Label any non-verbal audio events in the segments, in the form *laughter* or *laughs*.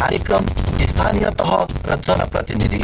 कार्यक्रम स्थानीय तह र जनप्रतिनिधि।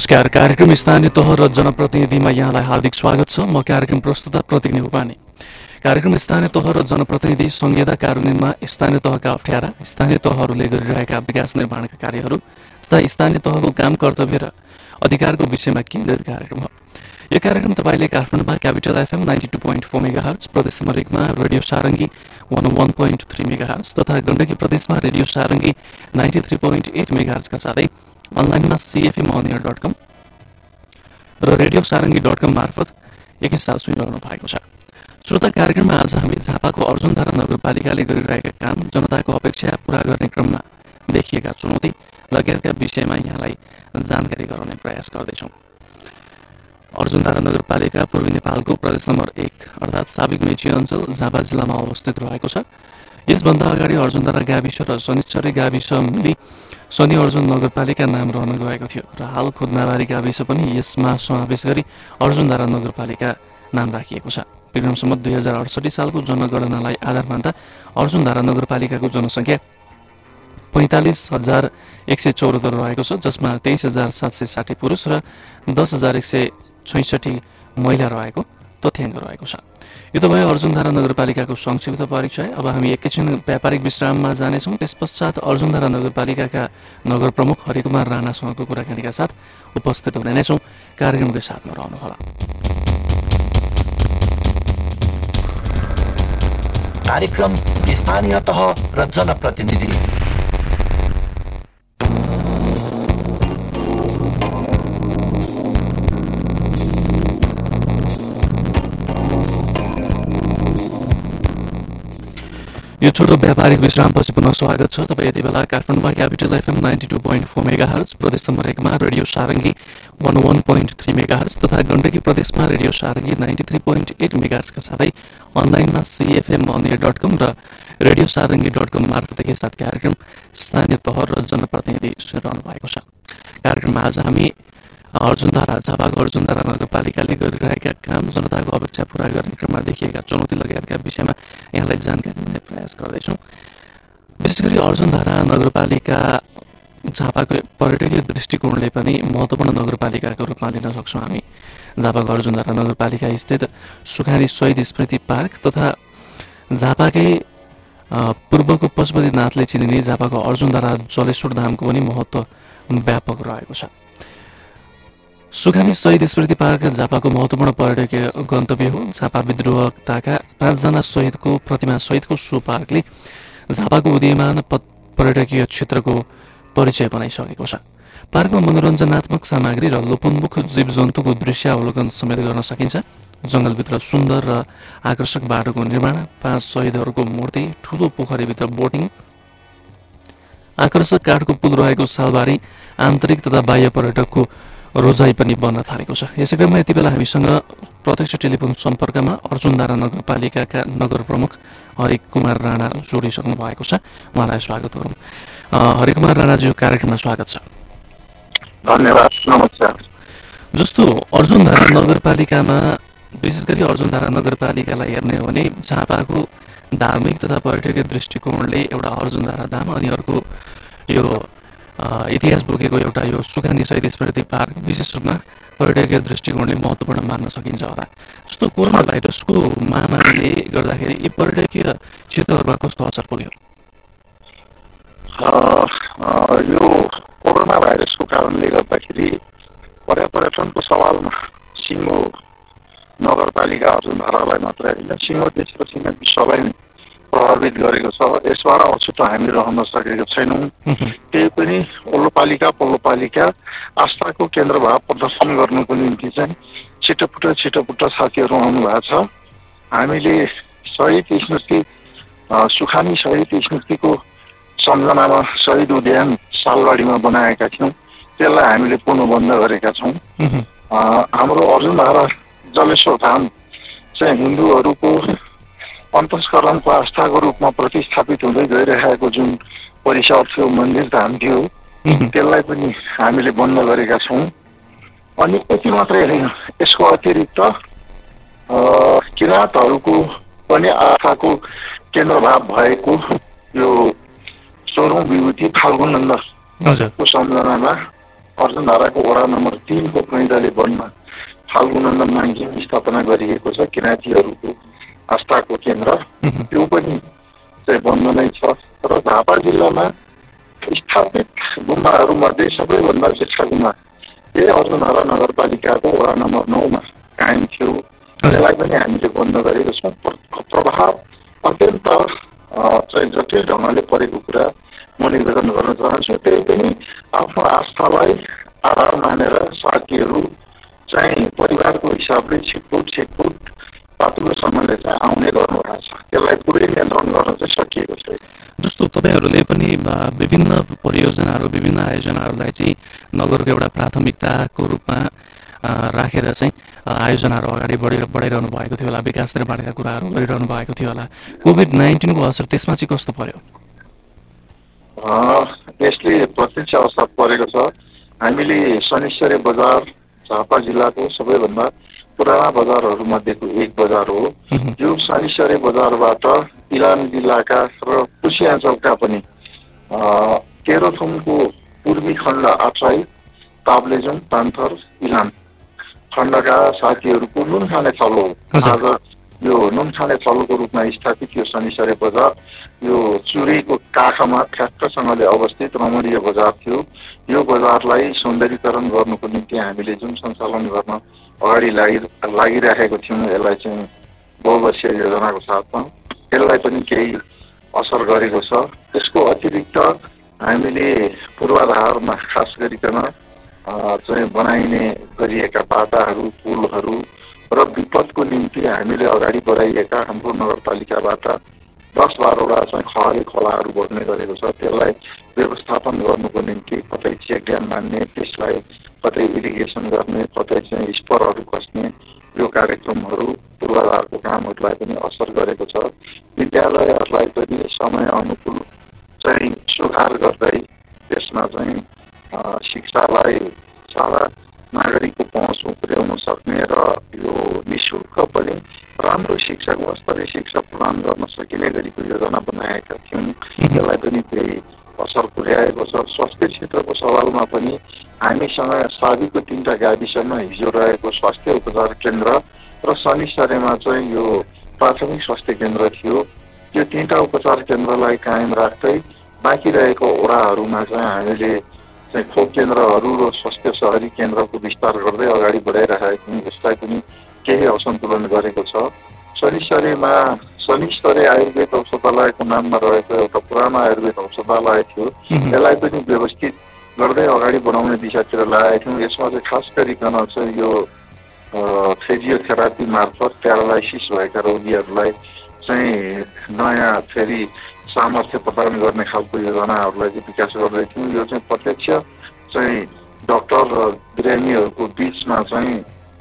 नमस्कार कार्यक्रम स्थानीय तह र जनप्रतिनिधिमा यहाँलाई हार्दिक स्वागत छ म कार्यक्रम प्रस्तुता प्रतिनिधि उपाने कार्यक्रम स्थानीय तह र जनप्रतिनिधि संहिता कार्यान्वयनमा स्थानीय तहका अप्ठ्यारा स्थानीय तहहरूले गरिरहेका विकास निर्माणका कार्यहरू तथा स्थानीय तहको काम कर्तव्य र अधिकारको विषयमा केन्द्रित कार्यक्रम हो यो कार्यक्रम तपाईँले काठमाडौँमा Capital FM ninety two point four mega hertz प्रदेश नम्बर एकमा radio Sarangi one one point three mega hertz तथा गण्डकी प्रदेशमा radio Sarangi ninety three point eight mega हर्चका साथै अनलाइनमा डट कम र रेडियो सारङ्गी डट कम मार्फत एकैसाथ सुनिरहनु भएको छ। श्रोता कार्यक्रममा आज हामी झापाको अर्जुनधारा नगरपालिकाले गरिरहेका काम जनताको अपेक्षा पुरा गर्ने क्रममा देखिएका चुनौती लगायतका विषयमा यहाँलाई जानकारी गराउने प्रयास गर्दैछौँ। अर्जुनधारा नगरपालिका पूर्वी नेपालको प्रदेश नम्बर एक अर्थात् साबिक मेची अञ्चल झापा जिल्लामा अवस्थित रहेको छ। यसभन्दा अगाडि अर्जुनधारा गाविस र शनिश्चरी गाविस मिली शनि अर्जुन नगरपालिका नाम रहन गएको थियो र हाल खुदनाबारी गाविस पनि यसमा समावेश गरी अर्जुनधारा नगरपालिका नाम राखिएको छ। विक्रमसम्म दुई हजार अडसठी सालको जनगणनालाई आधार मान्दा अर्जुनधारा नगरपालिकाको जनसङ्ख्या पैँतालिस हजार एक सय चौहत्तर रहेको छ जसमा तेइस हजार सात सय साठी पुरुष र दस हजार एक सय छैसठी महिला रहेको। तथ्याङ्क रहेको छ। यो त भयो अर्जुनधारा नगरपालिकाको संक्षिप्त परिचय अब हामी एकैछिन व्यापारिक विश्राममा जानेछौँ। त्यस पश्चात अर्जुनधारा नगरपालिकाका नगर प्रमुख हरिकुमार राणासँगको कुराकानीका साथ उपस्थित हुने नै छौँ। कार्यक्रमको साथमा रहनुहोला। कार्यक्रम स्थानीय तह र जनप्रतिनिधि। यो छोटो व्यापारिक विश्रामपछि पुनः स्वागत छ। तपाईँ यति बेला काठमाडौँमा Capital FM ninety two point four mega hertz प्रदेश नम्बर एकमा radio Sarangi one one point three mega hertz तथा गण्डकी प्रदेशमा radio Sarangi ninety three point eight mega हर्चका साथै अनलाइनमा सिएफएम अनियर डट कम र रेडियो सारङ्गी डट कम मार्फत एकैसाथ कार्यक्रम स्थानीय तह र जनप्रतिनिधि सुनिरहनु भएको छ। कार्यक्रममा आज हामी अर्जुनधारा झापाको अर्जुनधारा नगरपालिकाले गरिरहेका काम जनताको अपेक्षा पुरा गर्ने क्रममा देखिएका चुनौती लगायतका विषयमा यहाँलाई जानकारी दिने प्रयास गर्दैछौँ। विशेष गरी अर्जुनधारा नगरपालिका झापाको पर्यटकीय दृष्टिकोणले पनि महत्त्वपूर्ण नगरपालिकाको रूपमा लिन सक्छौँ हामी। झापाको अर्जुनधारा नगरपालिका स्थित सुखानी शहीद स्मृति पार्क तथा झापाकै पूर्वको पशुपतिनाथले चिनिने झापाको अर्जुनधारा जलेश्वर धामको पनि महत्त्व व्यापक रहेको छ। सुखानी शहीद स्मृति पार्क झापाको महत्त्वपूर्ण पर्यटकीय गन्तव्य हो झापा विद्रोहताका पाँचजना शहीदको प्रतिमा सहितको सो पार्कले झापाको उदयमान पर्यटकीय क्षेत्रको परिचय बनाइसकेको छ। पार्कमा मनोरञ्जनात्मक सामग्री र लोपोन्मुख जीव जन्तुको दृश्य अवलोकन समेत गर्न सकिन्छ। जङ्गलभित्र सुन्दर र आकर्षक बाटोको निर्माण पाँच शहीदहरूको मूर्ति ठुलो पोखरीभित्र बोटिङ आकर्षक काठको पुल रहेको सालबारी आन्तरिक तथा बाह्य पर्यटकको रोजाइ पनि बन्न थालेको छ। यसै क्रममा यति बेला हामीसँग प्रत्यक्ष टेलिफोन सम्पर्कमा अर्जुनधारा नगरपालिकाका नगर प्रमुख हरिक कुमार राणा जोडिसक्नु भएको छ। उहाँलाई स्वागत गरौँ। हरिकुमार राणाज्यू कार्यक्रममा स्वागत छ। धन्यवाद नमस्कार। जस्तो अर्जुनधारा नगरपालिकामा विशेष गरी अर्जुनधारा नगरपालिकालाई हेर्ने हो भने झापाको धार्मिक तथा पर्यटकीय दृष्टिकोणले एउटा अर्जुनधारा धाम अनि अर्को यो इतिहास बोकेको एउटा यो सुखानी शहीद स्मृति पार्क विशेष रूपमा पर्यटकीय दृष्टिकोणले महत्त्वपूर्ण मान्न सकिन्छ होला। जस्तो कोरोना भाइरसको महामारीले गर्दाखेरि यी पर्यटकीय क्षेत्रहरूमा कस्तो असर पुग्यो? यो कोरोना भाइरसको कारणले गर्दाखेरि पर्या पर्यटनको सवालमा सिङ्गो नगरपालिका अर्जुनधारालाई मात्रै होइन सिङ्गो तेस्रो सिङ्गो विश्वलाई प्रभावित गरेको छ। यसबाट अछुतो हामी रहन सकेको छैनौँ। *laughs* त्यही पनि पल्लोपालिका आस्थाको केन्द्र भाव प्रदर्शन गर्नुको निम्ति चाहिँ छिटोपुटो छिटोपुटो साथीहरू आउनु भएको छ। हामीले शहीद स्मृति सुखानी शहीद स्मृतिको सम्झनामा शहीद उद्यान सालबारीमा बनाएका थियौँ। त्यसलाई हामीले पुनः बन्द गरेका छौँ। *laughs* हाम्रो अर्जुनधारा जलेश्वर धाम चाहिँ हिन्दूहरूको अन्तस्करणको आस्थाको रूपमा प्रतिस्थापित हुँदै गइरहेको जुन परिसर थियो मन्दिर धाम थियो त्यसलाई पनि हामीले बन्द गरेका छौँ। अनि यति मात्रै होइन यसको अतिरिक्त किराँतहरूको पनि आस्थाको केन्द्रभाव भएको यो सोह्रौँ विभूति फाल्गुन नन्द हजुर। को सम्झनामा अर्जुनधाराको वडा नम्बर तिनको कैदाले वनमा फाल्गुनन्द माङ्गिम स्थापना गरिएको छ किराँतीहरूको आस्थाको केन्द्र। *laughs* त्यो पनि चाहिँ बन्द नै छ। र झापा जिल्लामा स्थापित गुम्बाहरूमध्ये सबैभन्दा शिक्षा गुम्बा। यही अर्जुनधारा नगरपालिकाको वडा नम्बर नौमा कायम थियो। त्यसलाई पनि हामीले बन्द गरेको छौँ। प्र- प्रभाव अत्यन्त चाहिँ जटिल ढङ्गले परेको कुरा म निवेदन गर्न चाहन्छु। त्यही पनि आफ्नो आस्थालाई आधार मानेर साथीहरू चाहिँ परिवारको हिसाबले छिटफुट छिटफुट पातलोसम्मले चाहिँ आउने गर्नुभएको छ। त्यसलाई पुरै नियन्त्रण गर्न चाहिँ सकिएको छैन जस्तो तपाईँहरूले पनि विभिन्न परियोजनाहरू विभिन्न आयोजनाहरूलाई चाहिँ नगरको एउटा प्राथमिकताको रूपमा राखेर चाहिँ आयोजनाहरू अगाडि बढि बढाइरहनु भएको थियो होला विकास निर्माणका कुराहरू गरिरहनु भएको थियो होला। कोभिड नाइन्टिनको असर त्यसमा चाहिँ कस्तो पर्यो? यसले प्रत्यक्ष असर परेको छ। हामीले शनिश्चरी बजार झापा जिल्लाको सबैभन्दा पुराना बजारहरूमध्येको एक बजार हो। यो शनिश्चरी बजारबाट इलाम जिल्लाका र कुसियाञ्चलका पनि तेह्रथुमको पूर्वी खण्ड आट्राई ताप्लेजुङ तान्थर इलाम खण्डका साथीहरूको नुनखाने चलो हो। हजुर। आज यो नुनखाने चलोको रूपमा स्थापित यो शनिश्चरी बजार यो चुरेको काखमा ठ्याक्कसँगले अवस्थित रमणीय बजार थियो। यो बजारलाई सौन्दर्यीकरण गर्नुको निम्ति हामीले जुन सञ्चालन गर्न अगाडि लागि लागिराखेको थियौँ यसलाई चाहिँ बहुवर्षीय योजनाको साथमा। यसलाई पनि केही असर गरेको छ। त्यसको अतिरिक्त हामीले पूर्वाधारमा खास गरिकन चाहिँ बनाइने गरिएका बाटाहरू पुलहरू र विपदको निम्ति हामीले अगाडि बढाइएका हाम्रो नगरपालिकाबाट दस बाह्रवटा चाहिँ खहरे खोलाहरू बढ्ने गरेको छ। त्यसलाई व्यवस्थापन गर्नुको निम्ति कतै चेक ड्याम मान्ने त्यसलाई कतै इरिगेसन गर्ने कतै चाहिँ स्परहरू कस्ने यो कार्यक्रमहरू पूर्वाधारको कामहरूलाई पनि असर गरेको छ। विद्यालयहरूलाई पनि समय अनुकूल चाहिँ सुधार गर्दै त्यसमा चाहिँ शिक्षालाई सारा नागरिकको पहुँचमा पुर्याउन सक्ने र यो निशुल्क पनि राम्रो शिक्षा गुणस्तरीय शिक्षा प्रदान गर्न सकिने गरीको योजना बनाएका थियौँ। *laughs* त्यसलाई पनि केही असर पुर्याएको छ स्वास्थ्य क्षेत्रको सवालमा पनि हामीसँग साबीको तिनवटा गाविसमा हिजो रहेको स्वास्थ्य उपचार केन्द्र र शनिश्चरीमा चाहिँ यो प्राथमिक स्वास्थ्य केन्द्र थियो। त्यो तिनवटा उपचार केन्द्रलाई कायम राख्दै बाँकी रहेको वडाहरूमा चाहिँ हामीले चाहिँ खोप केन्द्रहरू र स्वास्थ्य सहरी केन्द्रको विस्तार गर्दै अगाडि बढाइरहेका यसलाई पनि केही असन्तुलन गरेको छ। शनिश्चरीमा शनिश्चरी आयुर्वेद औषधालयको नाममा रहेको एउटा पुरानो आयुर्वेद औषधालय थियो यसलाई पनि व्यवस्थित गर्दै अगाडि बढाउने दिशातिर लागेका थियौँ यसमा चाहिँ खास गरिकन चाहिँ यो फिजियोथेरापी मार्फत प्यारालाइसिस भएका रोगीहरूलाई चाहिँ नयाँ फेरि सामर्थ्य प्रदान गर्ने खालको योजनाहरूलाई चाहिँ विकास गर्दै थियौँ यो चाहिँ प्रत्यक्ष चाहिँ डक्टर र बिरामीहरूको बिचमा चाहिँ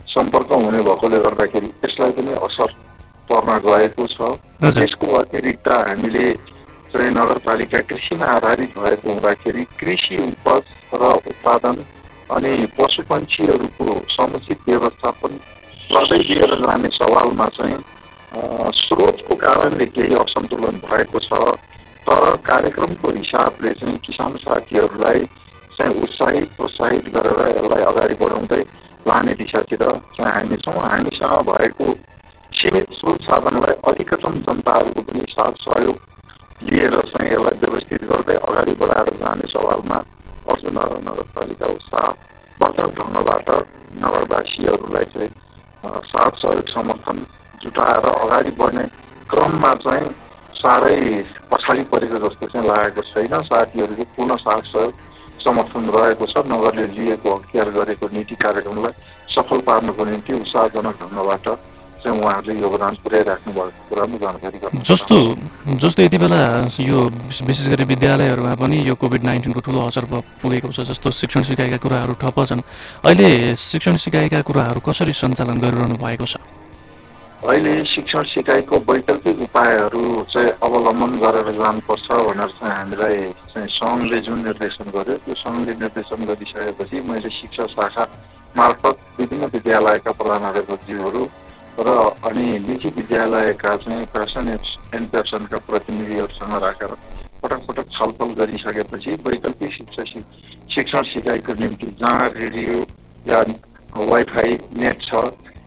सम्पर्क हुने भएकोले गर्दाखेरि यसलाई पनि असर पर्न गएको छ। हजुर। यसको अतिरिक्त हामीले चाहिँ नगरपालिका कृषिमा आधारित भएको हुँदाखेरि कृषि उपज र उत्पादन अनि पशु पक्षीहरूको समुचित व्यवस्थापन गर्दै लिएर जाने सवालमा चाहिँ स्रोतको कारणले केही असन्तुलन भएको छ। तर कार्यक्रमको हिसाबले चाहिँ किसान साथीहरूलाई चाहिँ उत्साहित प्रोत्साहित गरेर यसलाई अगाडि बढाउँदै लाने दिशातिर चाहिँ हामी छौँ। हामीसँग भएको सीमित स्रोत साधनलाई अधिकतम जनताहरूको पनि साथ सहयोग लिएर चाहिँ यसलाई व्यवस्थित गर्दै अगाडि बढाएर जाने सवालमा अर्जुन नगरपालिका उत्साहवर्धक ढङ्गबाट नगरवासीहरूलाई चाहिँ साथ सहयोग समर्थन जुटाएर अगाडि बढ्ने क्रममा चाहिँ साह्रै पछाडि परेको जस्तो चाहिँ लागेको छैन साथीहरूको पूर्ण साथ सहयोग समर्थन रहेको छ नगरले लिएको अख्तियार गरेको नीति कार्यक्रमलाई सफल पार्नको निम्ति उत्साहजनक ढङ्गबाट चाहिँ उहाँहरूले योगदान पुर्याइराख्नु भएको कुरा पनि जानकारी जस्तो जस्तो यति बेला यो विशेष गरी विद्यालयहरूमा पनि यो कोभिड नाइन्टिनको ठुलो असर पुगेको छ जस्तो शिक्षण सिकाइका कुराहरू ठप्प छन्। अहिले शिक्षण सिकाइका कुराहरू कसरी सञ्चालन गरिरहनु भएको छ? अहिले शिक्षण सिकाइको वैकल्पिक उपायहरू चाहिँ अवलम्बन गरेर जानुपर्छ भनेर चाहिँ हामीलाई चाहिँ सङ्घले जुन निर्देशन गर्यो त्यो सङ्घले निर्देशन गरिसकेपछि मैले शिक्षा शाखा मार्फत विभिन्न विद्यालयका प्रधानाध्यापकज्यूहरू र अनि निजी विद्यालयका चाहिँ फेसन एन्ड फेसनका प्रतिनिधिहरूसँग राखेर पटक पटक छलफल गरिसकेपछि वैकल्पिक शिक्षा शिक्षण सिकाइको निम्ति जहाँ रेडियो या वाइफाई नेट छ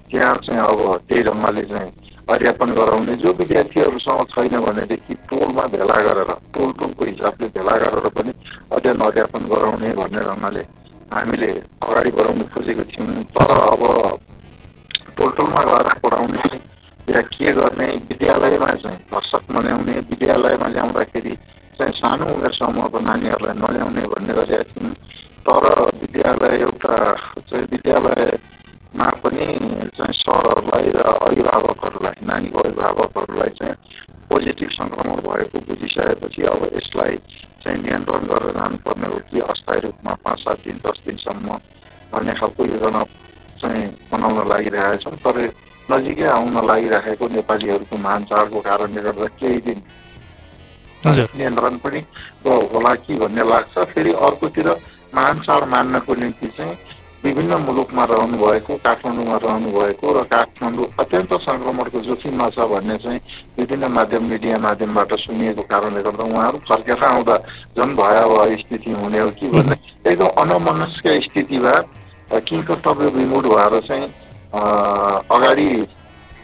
त्यहाँ चाहिँ अब त्यही ढङ्गले चाहिँ अध्यापन गराउने जो विद्यार्थीहरूसँग छैन भनेदेखि टोलमा भेला गरेर टोल टोलको हिसाबले भेला गरेर पनि अध्ययन अध्यापन गराउने भन्ने ढङ्गले हामीले अगाडि बढाउनु खोजेको थियौँ तर अब टोल टोलमा गएर पढाउने या के गर्ने विद्यालयमा चाहिँ भर्सक मनाउने विद्यालयमा ल्याउँदाखेरि चाहिँ सानो उमेर समूहको नानीहरूलाई नल्याउने भन्ने गरेका थियौँ तर विद्यालय एउटा चाहिँ विद्यालय मा पनि चाहिँ सरहरूलाई र अभिभावकहरूलाई नानीको अभिभावकहरूलाई चाहिँ पोजिटिभ सङ्क्रमण भएको बुझिसकेपछि अब यसलाई चाहिँ नियन्त्रण गरेर जानुपर्ने हो कि अस्थायी रूपमा पाँच सात दिन दस दिनसम्म भन्ने खालको योजना चाहिँ बनाउन लागिरहेछौँ। तर नजिकै आउन लागिराखेको नेपालीहरूको महान चाडको कारणले गर्दा केही दिन नियन्त्रण पनि होला कि भन्ने लाग्छ। फेरि अर्कोतिर महान चाड मान्नको निम्ति चाहिँ विभिन्न मुलुकमा रहनुभएको काठमाडौँमा रहनुभएको र काठमाडौँ अत्यन्त सङ्क्रमणको जोखिममा छ भन्ने चाहिँ विभिन्न माध्यम मिडिया माध्यमबाट सुनिएको कारणले गर्दा उहाँहरू फर्केर आउँदा झन् भयावह स्थिति हुने हो कि भन्ने एकदम अनमनस्क स्थितिमा किन कर्तव्य विमुड भएर चाहिँ अगाडि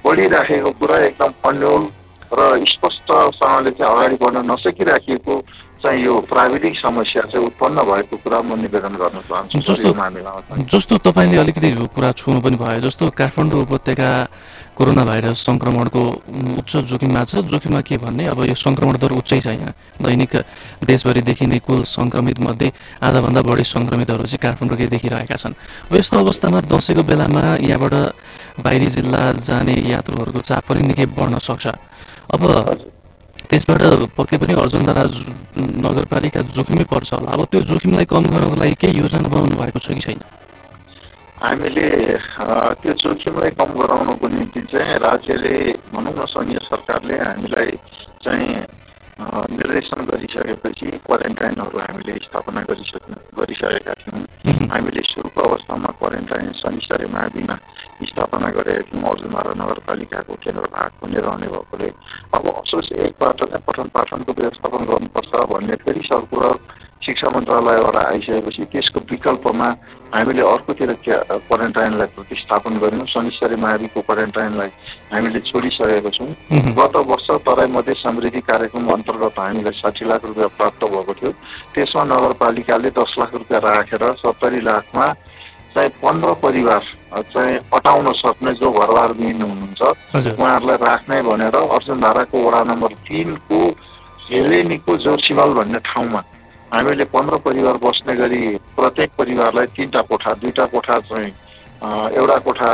बढिराखेको कुरा एकदम अन्यल र स्पष्टसँगले चाहिँ अगाडि बढ्न नसकिराखिएको चाहिँ यो प्राविधिक समस्या चाहिँ उत्पन्न भएको कुरा म निवेदन गर्न चाहन्छु। जस्तो जस्तो तपाईँले अलिकति कुरा छुनु पनि भयो जस्तो काठमाडौँ उपत्यका कोरोना भाइरस सङ्क्रमणको उच्च जोखिममा छ। जोखिममा के भन्ने? अब यो सङ्क्रमण दर उच्चै छैन। दैनिक देशभरि देखिने कुल सङ्क्रमित मध्ये आधाभन्दा बढी सङ्क्रमितहरू चाहिँ काठमाडौँकै देखिरहेका छन्। यस्तो अवस्थामा दसैँको बेलामा यहाँबाट बाहिरी जिल्ला जाने यात्रुहरूको चाप पनि निकै बढ्न सक्छ। अब त्यसबाट पक्कै पनि अर्जुनधारा नगरपालिका जोखिमै पर्छ होला। अब त्यो जोखिमलाई कम गर्नको लागि केही योजना बनाउनु भएको छ कि छैन? हामीले त्यो जोखिमलाई कम गराउनको निम्ति चाहिँ राज्यले भनौँ न सङ्घीय सरकारले हामीलाई चाहिँ निर्देशन गरिसकेपछि क्वारेन्टाइनहरू हामीले स्थापना गरिसक्नु गरिसकेका थियौँ। हामीले सुरुको अवस्थामा क्वारेन्टाइन शनिश्चरी माविमा स्थापना गरेका थियौँ अर्जुनमारा नगरपालिकाको केन्द्र भाग पनि रहने भएकोले अब असोज एकबाट चाहिँ पठन पाठनको व्यवस्थापन गर्नुपर्छ भन्ने फेरि सर्कुलर शिक्षा मन्त्रालयबाट आइसकेपछि त्यसको विकल्पमा हामीले अर्कोतिर क्वारेन्टाइनलाई प्रतिस्थापन गऱ्यौँ शनिश्चरी माविको क्वारेन्टाइनलाई हामीले छोडिसकेको छौँ। गत वर्ष तराई मध्य समृद्धि कार्यक्रम अन्तर्गत हामीलाई साठी लाख रुपियाँ प्राप्त भएको थियो। त्यसमा नगरपालिकाले दस लाख रुपियाँ राखेर सत्तरी लाखमा चाहिँ पन्ध्र परिवार चाहिँ अटाउन सक्ने जो घरबारविहीन हुनुहुन्छ उहाँहरूलाई राख्ने भनेर अर्जुनधाराको वडा नम्बर तिनको हेलेनीको जोसिमल भन्ने ठाउँमा हामीले पन्ध्र परिवार बस्ने गरी प्रत्येक परिवारलाई तिनवटा कोठा दुईवटा कोठा चाहिँ एउटा कोठा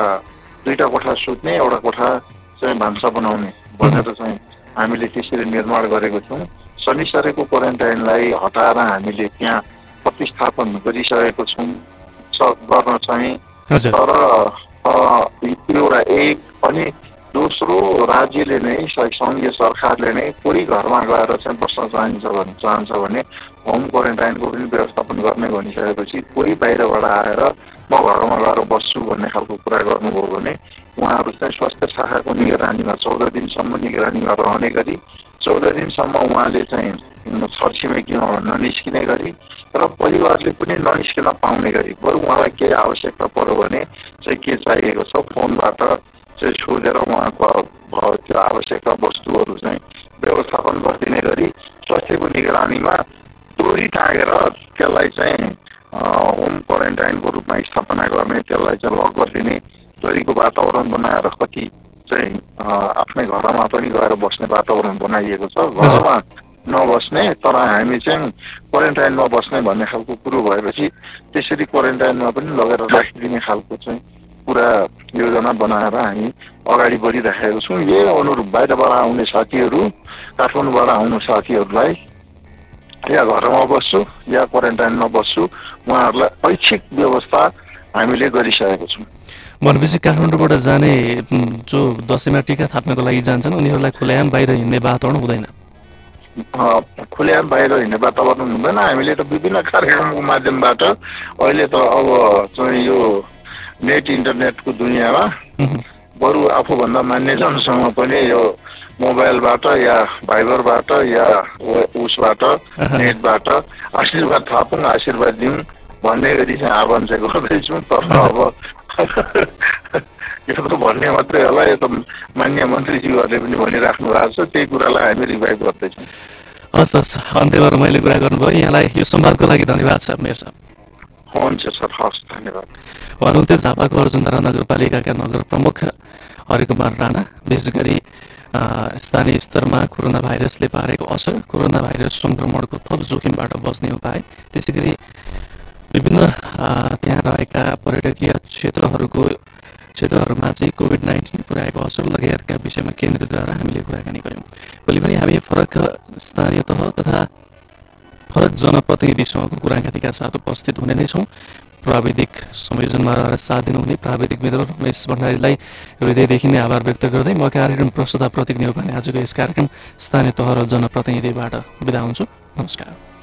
दुईवटा कोठा सुत्ने एउटा कोठा चाहिँ भान्सा बनाउने भनेर चाहिँ हामीले त्यसरी निर्माण गरेको छौँ। शनिसरेको क्वारेन्टाइनलाई हटाएर हामीले त्यहाँ प्रतिस्थापन गरिसकेको छौँ। गर्न चाहिँ तर एउटा एक अनि दोस्रो राज्यले नै सङ्घीय सरकारले नै कोही घरमा गएर चाहिँ बस्न चाहन्छ भने चाहन्छ भने होम क्वारेन्टाइनको पनि व्यवस्थापन गर्ने भनिसकेपछि कोही बाहिरबाट आएर म घरमा गएर बस्छु भन्ने खालको कुरा गर्नुभयो भने उहाँहरू चाहिँ स्वास्थ्य शाखाको निगरानीमा चौध दिनसम्म निगरानीमा रहने गरी चौध दिनसम्म उहाँले चाहिँ छरछिमेकीमा ननिस्किने गरी र परिवारले पनि ननिस्किन पाउने गरी बरु उहाँलाई केही आवश्यकता पऱ्यो भने चाहिँ के चाहिएको छ फोनबाट चाहिँ सोधेर उहाँको त्यो आवश्यकता वस्तुहरू चाहिँ व्यवस्थापन गरिदिने गरी स्वास्थ्यको निगरानीमा डोरी टाँगेर त्यसलाई चाहिँ होम क्वारेन्टाइनको रूपमा स्थापना गर्ने त्यसलाई चाहिँ लक गरिदिने गरीको वातावरण बनाएर कति चाहिँ आफ्नै घरमा पनि गएर बस्ने वातावरण बनाइएको छ घरमा नबस्ने तर हामी चाहिँ क्वारेन्टाइनमा बस्ने भन्ने खालको कुरो भएपछि त्यसरी क्वारेन्टाइनमा पनि लगेर राखिदिने खालको चाहिँ पुरा योजना बनाएर हामी अगाडि बढिराखेको छौँ। यही अनुरूप बाहिरबाट आउने साथीहरू काठमाडौँबाट आउने साथीहरूलाई या घरमा बस्छु या क्वारेन्टाइनमा बस्छु उहाँहरूलाई ऐच्छिक व्यवस्था हामीले गरिसकेको छौँ। भनेपछि काठमाडौँबाट जाने जो दसैँमा टिका थाप्नको लागि जान्छन् उनीहरूलाई खुल्याम बाहिर हिँड्ने वातावरण हुँदैन। खुल्याम बाहिर हिँड्ने वातावरण हुँदैन। हामीले त विभिन्न कार्यक्रमको माध्यमबाट अहिले त अब चाहिँ यो नेट इन्टरनेटको दुनियाँमा। बरु आफूभन्दा मान्यजनसँग पनि यो मोबाइलबाट या भाइबरबाट या उसबाट नेटबाट आशीर्वाद थापौँ आशीर्वाद दिउँ भन्ने गरी चाहिँ आह्वान चाहिँ गर्दैछौँ तर अब *laughs* यो त भन्ने मात्रै होला यो त मान्य मन्त्रीज्यूहरूले पनि भनिराख्नु भएको छ त्यही कुरालाई हामी रिभाइभ गर्दैछौँ। हस् हस्। अन्त्यमा मैले कुरा गर्नुभयो यहाँलाई यो संवादको लागि धन्यवाद सर मेयर सर हुन्छ सर हस् धन्यवाद। हुनुहुन्थ्यो झापाको अर्जुनधारा नगरपालिकाका नगर प्रमुख हरिकुमार राणा विशेष गरी स्थानीय स्तरमा कोरोना भाइरसले पारेको असर कोरोना भाइरस सङ्क्रमणको थप जोखिमबाट बस्ने उपाय त्यसै गरी विभिन्न त्यहाँ रहेका पर्यटकीय क्षेत्रहरूको क्षेत्रहरूमा चाहिँ कोभिड नाइन्टिन पुर्याएको असर लगायतका विषयमा केन्द्रित गरेर हामीले कुराकानी गऱ्यौँ भोलि पनि हामी फरक स्थानीय तह तथा फरक जनप्रतिनिधिसँगको कुराकानीका साथ उपस्थित हुने नै छौँ। प्राविधिक संयोजनमा रहेर साथ दिनुहुने प्राविधिक मित्र रमेश भण्डारीलाई हृदयदेखि नै आभार व्यक्त गर्दै म कार्यक्रम प्रस्तुता प्रतीक नेउपाने आजको यस कार्यक्रम स्थानीय तह र जनप्रतिनिधिबाट बिदा हुन्छु। नमस्कार।